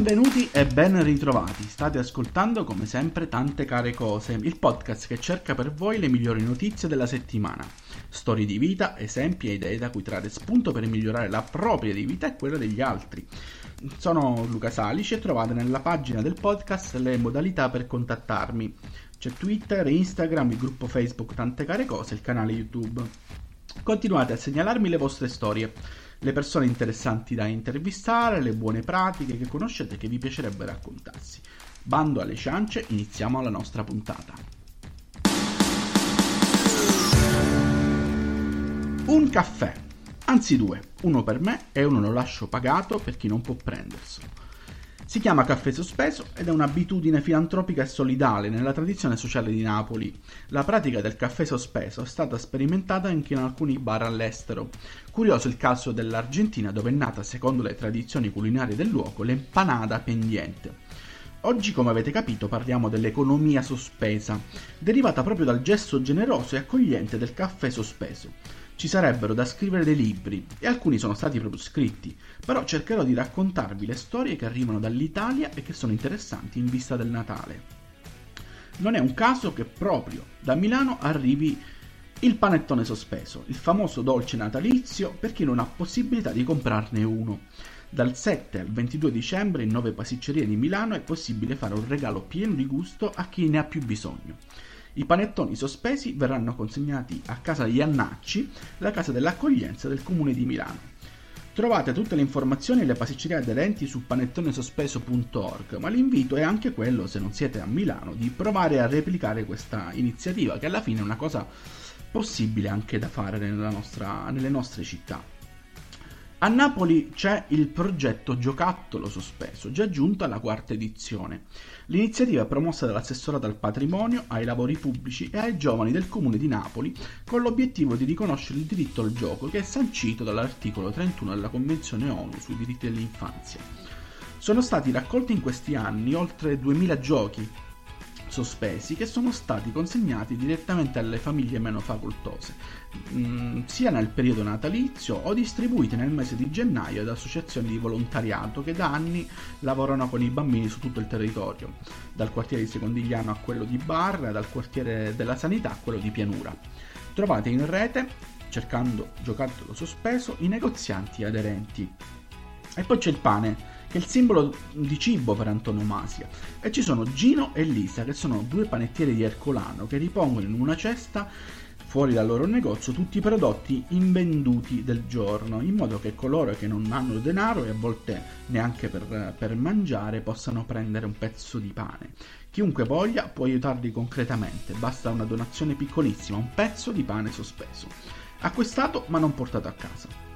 Benvenuti e ben ritrovati. State ascoltando come sempre tante care cose, il podcast che cerca per voi le migliori notizie della settimana. Storie di vita, esempi e idee da cui trarre spunto per migliorare la propria di vita e quella degli altri. Sono Luca Salici e trovate nella pagina del podcast le modalità per contattarmi. C'è Twitter, Instagram, il gruppo Facebook Tante care cose il canale YouTube. Continuate a segnalarmi le vostre storie le persone interessanti da intervistare, le buone pratiche che conoscete e che vi piacerebbe raccontarsi. Bando alle ciance, iniziamo la nostra puntata. Un caffè, anzi due, uno per me e uno lo lascio pagato per chi non può prenderselo. Si chiama caffè sospeso ed è un'abitudine filantropica e solidale nella tradizione sociale di Napoli. La pratica del caffè sospeso è stata sperimentata anche in alcuni bar all'estero. Curioso il caso dell'Argentina dove è nata, secondo le tradizioni culinarie del luogo, l'empanada pendiente. Oggi, come avete capito, parliamo dell'economia sospesa, derivata proprio dal gesto generoso e accogliente del caffè sospeso ci sarebbero da scrivere dei libri e alcuni sono stati proprio scritti, però cercherò di raccontarvi le storie che arrivano dall'Italia e che sono interessanti in vista del Natale. Non è un caso che proprio da Milano arrivi il panettone sospeso, il famoso dolce natalizio per chi non ha possibilità di comprarne uno. Dal 7 al 22 dicembre in nove pasticcerie di Milano è possibile fare un regalo pieno di gusto a chi ne ha più bisogno. I panettoni sospesi verranno consegnati a casa di Annacci, la casa dell'accoglienza del comune di Milano. Trovate tutte le informazioni e le pasticcerie aderenti su panettonesospeso.org, ma l'invito è anche quello, se non siete a Milano, di provare a replicare questa iniziativa, che alla fine è una cosa possibile anche da fare nostra, nelle nostre città. A Napoli c'è il progetto Giocattolo Sospeso, già giunto alla quarta edizione. L'iniziativa è promossa dall'assessorato al patrimonio, ai lavori pubblici e ai giovani del comune di Napoli con l'obiettivo di riconoscere il diritto al gioco che è sancito dall'articolo 31 della Convenzione ONU sui diritti dell'infanzia. Sono stati raccolti in questi anni oltre 2000 giochi sospesi che sono stati consegnati direttamente alle famiglie meno facoltose, mh, mm, sia nel periodo natalizio o distribuiti nel mese di gennaio da associazioni di volontariato che da anni lavorano con i bambini su tutto il territorio, dal quartiere di Secondigliano a quello di Barra, dal quartiere della Sanità a quello di Pianura. Trovate in rete, cercando giocattolo sospeso, i negozianti aderenti. E poi c'è il pane che è il simbolo di cibo per antonomasia. E ci sono Gino e Lisa, che sono due panettieri di Ercolano, che ripongono in una cesta fuori dal loro negozio tutti i prodotti invenduti del giorno, in modo che coloro che non hanno denaro e a volte neanche per, per mangiare possano prendere un pezzo di pane. Chiunque voglia può aiutarli concretamente, basta una donazione piccolissima, un pezzo di pane sospeso. Acquistato ma non portato a casa.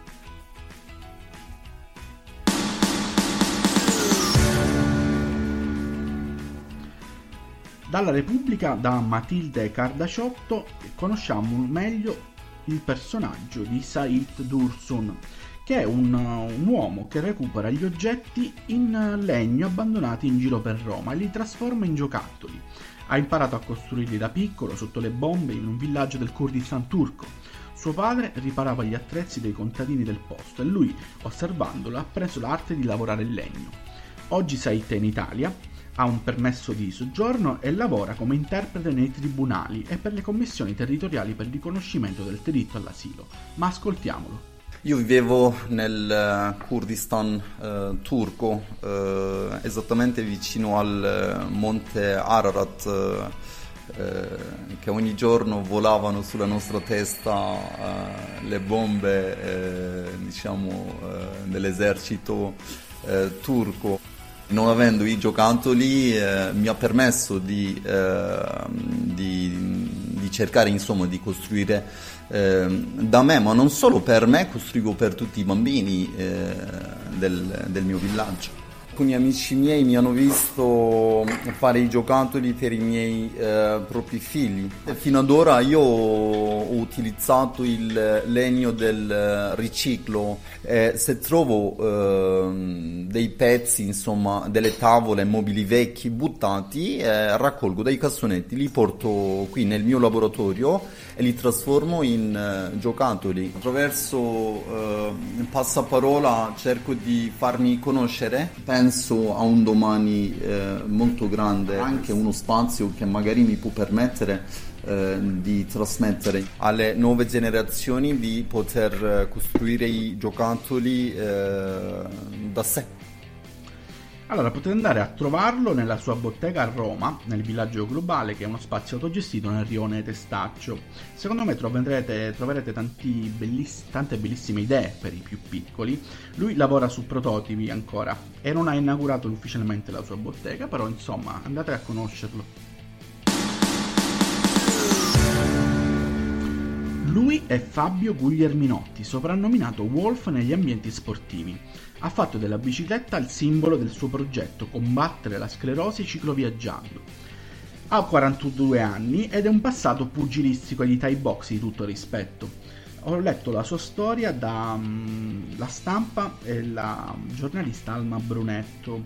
Dalla Repubblica, da Matilde Cardasciotto, conosciamo meglio il personaggio di Said Dursun, che è un, un, uomo che recupera gli oggetti in legno abbandonati in giro per Roma e li trasforma in giocattoli. Ha imparato a costruirli da piccolo sotto le bombe in un villaggio del Kurdistan turco. Suo padre riparava gli attrezzi dei contadini del posto e lui, osservandolo, ha preso l'arte di lavorare il legno. Oggi Said è in Italia ha un permesso di soggiorno e lavora come interprete nei tribunali e per le commissioni territoriali per il riconoscimento del diritto all'asilo. Ma ascoltiamolo. Io vivevo nel uh, Kurdistan uh, turco, uh, esattamente vicino al monte Ararat, che ogni giorno volavano sulla nostra testa le bombe diciamo, dell'esercito turco non avendo i giocattoli eh, mi ha permesso di, eh, di, di cercare insomma di costruire eh, da me ma non solo per me costruivo per tutti i bambini eh, del, del mio villaggio Alcuni amici miei mi hanno visto fare i giocattoli per i miei eh, propri figli. Fino ad ora io ho utilizzato il legno del riciclo. Eh, se trovo eh, dei pezzi, insomma, delle tavole, mobili vecchi buttati, eh, raccolgo dai cassonetti, li porto qui nel mio laboratorio e li trasformo in eh, giocattoli. Attraverso eh, passaparola cerco di farmi conoscere. Penso penso a un domani eh, molto grande, anche uno spazio che magari mi può permettere eh, di trasmettere alle nuove generazioni di poter eh, costruire i giocattoli eh, da sé. Allora potete andare a trovarlo nella sua bottega a Roma, nel villaggio globale, che è uno spazio autogestito nel rione Testaccio. Secondo me troverete, troverete belliss- tante bellissime idee per i più piccoli. Lui lavora su prototipi ancora e non ha inaugurato ufficialmente la sua bottega, però insomma andate a conoscerlo. Lui è Fabio Guglielminotti, soprannominato Wolf negli ambienti sportivi ha fatto della bicicletta il simbolo del suo progetto combattere la sclerosi cicloviaggiando. Ha 42 anni ed è un passato pugilistico di Thai box di tutto rispetto. Ho letto la sua storia da um, La Stampa e la giornalista Alma Brunetto.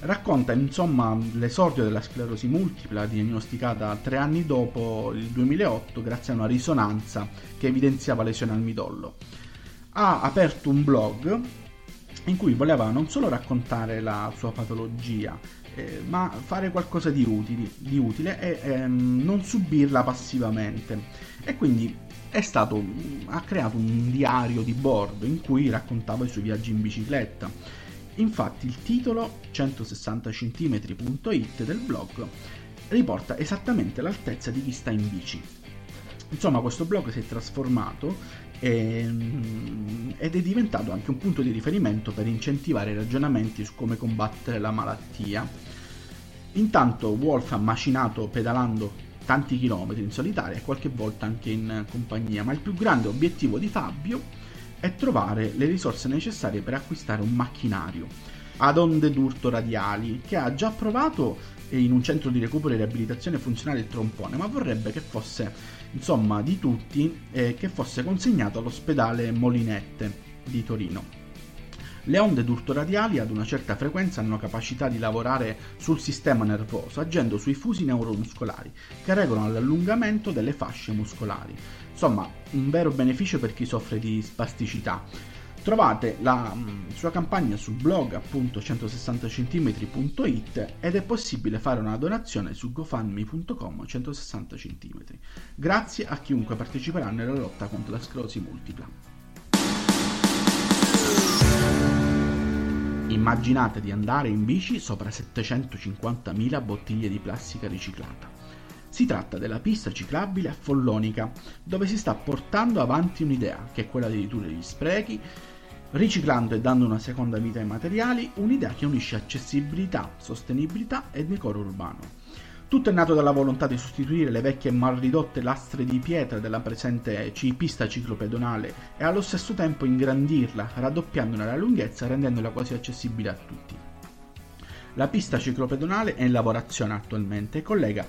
Racconta insomma l'esordio della sclerosi multipla diagnosticata tre anni dopo il 2008 grazie a una risonanza che evidenziava lesione al midollo. Ha aperto un blog in cui voleva non solo raccontare la sua patologia, eh, ma fare qualcosa di, utili, di utile e ehm, non subirla passivamente. E quindi stato, ha creato un diario di bordo in cui raccontava i suoi viaggi in bicicletta. Infatti il titolo 160cm.it del blog riporta esattamente l'altezza di chi sta in bici. Insomma, questo blog si è trasformato ehm, ed è diventato anche un punto di riferimento per incentivare i ragionamenti su come combattere la malattia. Intanto Wolf ha macinato pedalando tanti chilometri in solitaria e qualche volta anche in compagnia, ma il più grande obiettivo di Fabio è trovare le risorse necessarie per acquistare un macchinario ad onde d'urto radiali che ha già provato in un centro di recupero e riabilitazione funzionale il trompone, ma vorrebbe che fosse insomma di tutti eh, che fosse consegnato all'ospedale Molinette di Torino. Le onde d'urto radiali ad una certa frequenza hanno capacità di lavorare sul sistema nervoso, agendo sui fusi neuromuscolari, che regolano l'allungamento delle fasce muscolari. Insomma, un vero beneficio per chi soffre di spasticità. Trovate la mm, sua campagna sul blog appunto 160cm.it ed è possibile fare una donazione su gofundme.com 160 cm. Grazie a chiunque parteciperà nella lotta contro la sclerosi multipla. Immaginate di andare in bici sopra 750.000 bottiglie di plastica riciclata. Si tratta della pista ciclabile a Follonica, dove si sta portando avanti un'idea, che è quella di ridurre gli sprechi, riciclando e dando una seconda vita ai materiali, un'idea che unisce accessibilità, sostenibilità e decoro urbano. Tutto è nato dalla volontà di sostituire le vecchie mal ridotte lastre di pietra della presente pista ciclopedonale e allo stesso tempo ingrandirla, raddoppiandone la lunghezza rendendola quasi accessibile a tutti. La pista ciclopedonale è in lavorazione attualmente e collega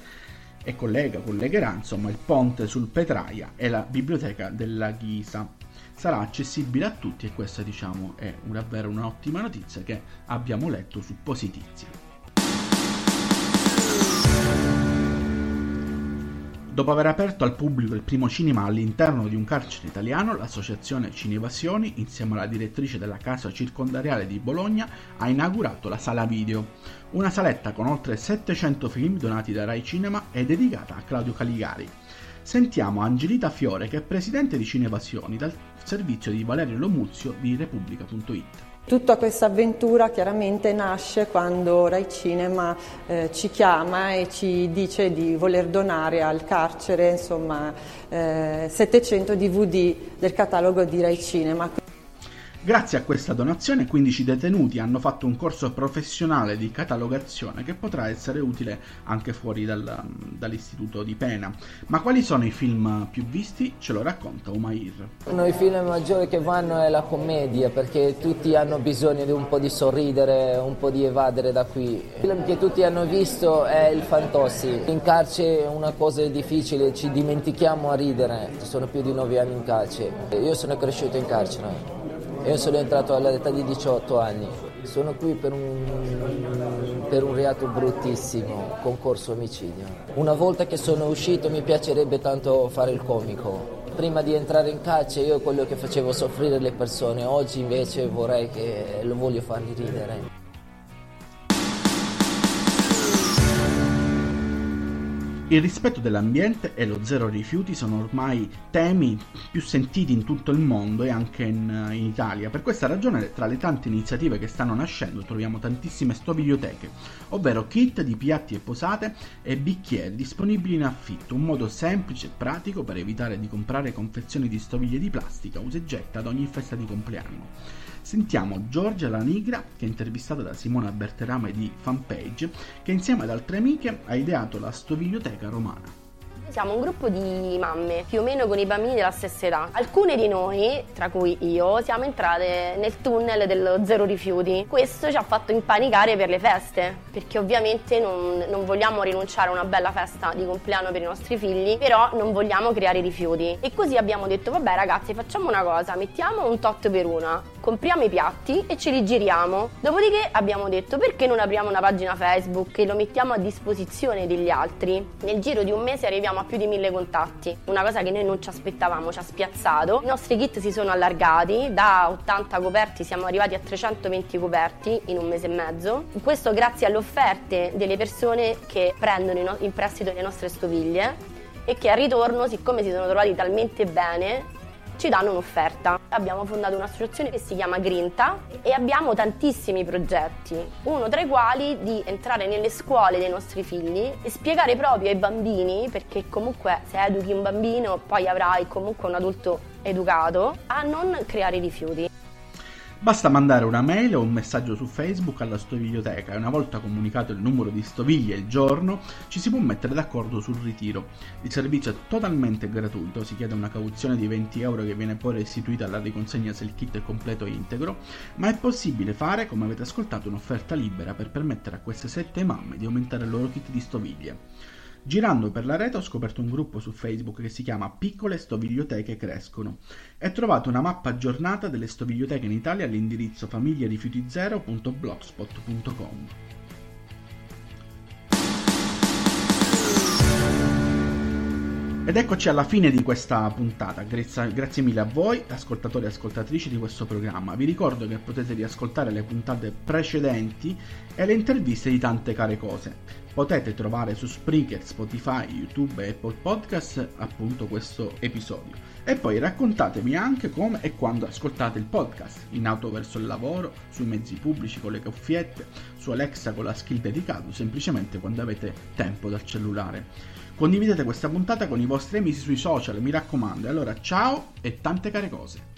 e collega, collegherà insomma il ponte sul Petraia e la biblioteca della Ghisa. Sarà accessibile a tutti e questa diciamo è davvero un'ottima notizia che abbiamo letto su Positizia. Dopo aver aperto al pubblico il primo cinema all'interno di un carcere italiano, l'associazione Cinevasioni, insieme alla direttrice della casa circondariale di Bologna, ha inaugurato la sala video, una saletta con oltre 700 film donati da Rai Cinema e dedicata a Claudio Caligari. Sentiamo Angelita Fiore, che è presidente di Cinevasioni, dal servizio di Valerio Lomuzio di Repubblica.it. Tutta questa avventura chiaramente nasce quando Rai Cinema eh, ci chiama e ci dice di voler donare al carcere insomma, eh, 700 DVD del catalogo di Rai Cinema. Grazie a questa donazione 15 detenuti hanno fatto un corso professionale di catalogazione che potrà essere utile anche fuori dal, dall'istituto di pena. Ma quali sono i film più visti? Ce lo racconta Umair. Uno dei film maggiori che vanno è la commedia perché tutti hanno bisogno di un po' di sorridere, un po' di evadere da qui. Il film che tutti hanno visto è Il Fantossi. In carcere una cosa è difficile, ci dimentichiamo a ridere. Sono più di nove anni in carcere. Io sono cresciuto in carcere. Io sono entrato all'età di 18 anni, sono qui per un, per un, reato bruttissimo, concorso omicidio. Una volta che sono uscito mi piacerebbe tanto fare il comico. Prima di entrare in carcere io quello che facevo soffrire le persone, oggi invece vorrei che lo voglio farli ridere. Il rispetto dell'ambiente e lo zero rifiuti sono ormai temi più sentiti in tutto il mondo e anche in, in, Italia. Per questa ragione, tra le tante iniziative che stanno nascendo, troviamo tantissime stoviglioteche, ovvero kit di piatti e posate e bicchieri disponibili in affitto, un modo semplice e pratico per evitare di comprare confezioni di stoviglie di plastica usa e getta ad ogni festa di compleanno. Sentiamo Giorgia Lanigra, che è intervistata da Simona Berterame di Fanpage, che insieme ad altre amiche ha ideato la stoviglioteca romana. Siamo un gruppo di mamme, più o meno con i bambini della stessa età. Alcune di noi, tra cui io, siamo entrate nel tunnel dello zero rifiuti. Questo ci ha fatto impanicare per le feste, perché ovviamente non, non vogliamo rinunciare a una bella festa di compleanno per i nostri figli, però non vogliamo creare rifiuti. E così abbiamo detto, vabbè ragazzi, facciamo una cosa, mettiamo un tot per una, compriamo i piatti e ce li giriamo. Dopodiché abbiamo detto, perché non apriamo una pagina Facebook e lo mettiamo a disposizione degli altri? Nel giro di un mese arriviamo a a più di mille contatti, una cosa che noi non ci aspettavamo, ci ha spiazzato. I nostri kit si sono allargati, da 80 coperti siamo arrivati a 320 coperti in un mese e mezzo. Questo grazie alle offerte delle persone che prendono in prestito le nostre stoviglie e che al ritorno, siccome si sono trovati talmente bene, ci danno un'offerta. Abbiamo fondato un'associazione che si chiama Grinta e abbiamo tantissimi progetti, uno tra i quali di entrare nelle scuole dei nostri figli e spiegare proprio ai bambini, perché comunque se educhi un bambino poi avrai comunque un adulto educato, a non creare rifiuti. Basta mandare una mail o un messaggio su Facebook alla stoviglioteca e una volta comunicato il numero di stoviglie e il giorno ci si può mettere d'accordo sul ritiro. Il servizio è totalmente gratuito, si chiede una cauzione di 20 euro che viene poi restituita alla riconsegna se il kit è completo e integro, ma è possibile fare, come avete ascoltato, un'offerta libera per permettere a queste sette mamme di aumentare il loro kit di stoviglie. Girando per la rete ho scoperto un gruppo su Facebook che si chiama Piccole Stoviglioteche Crescono e trovato una mappa aggiornata delle stoviglioteche in Italia all'indirizzo famiglierifiutizero.blogspot.com. Ed eccoci alla fine di questa puntata, grazie, grazie, mille a voi, ascoltatori e ascoltatrici di questo programma. Vi ricordo che potete riascoltare le puntate precedenti e le interviste di tante care cose. Potete trovare su Spreaker, Spotify, YouTube e Apple Podcast appunto questo episodio. E poi raccontatemi anche come e quando ascoltate il podcast, in auto verso il lavoro, sui mezzi pubblici con le cuffiette, su Alexa con la skill dedicato, semplicemente quando avete tempo dal cellulare. Condividete questa puntata con i vostri amici sui social, mi raccomando. Allora, ciao e tante care cose.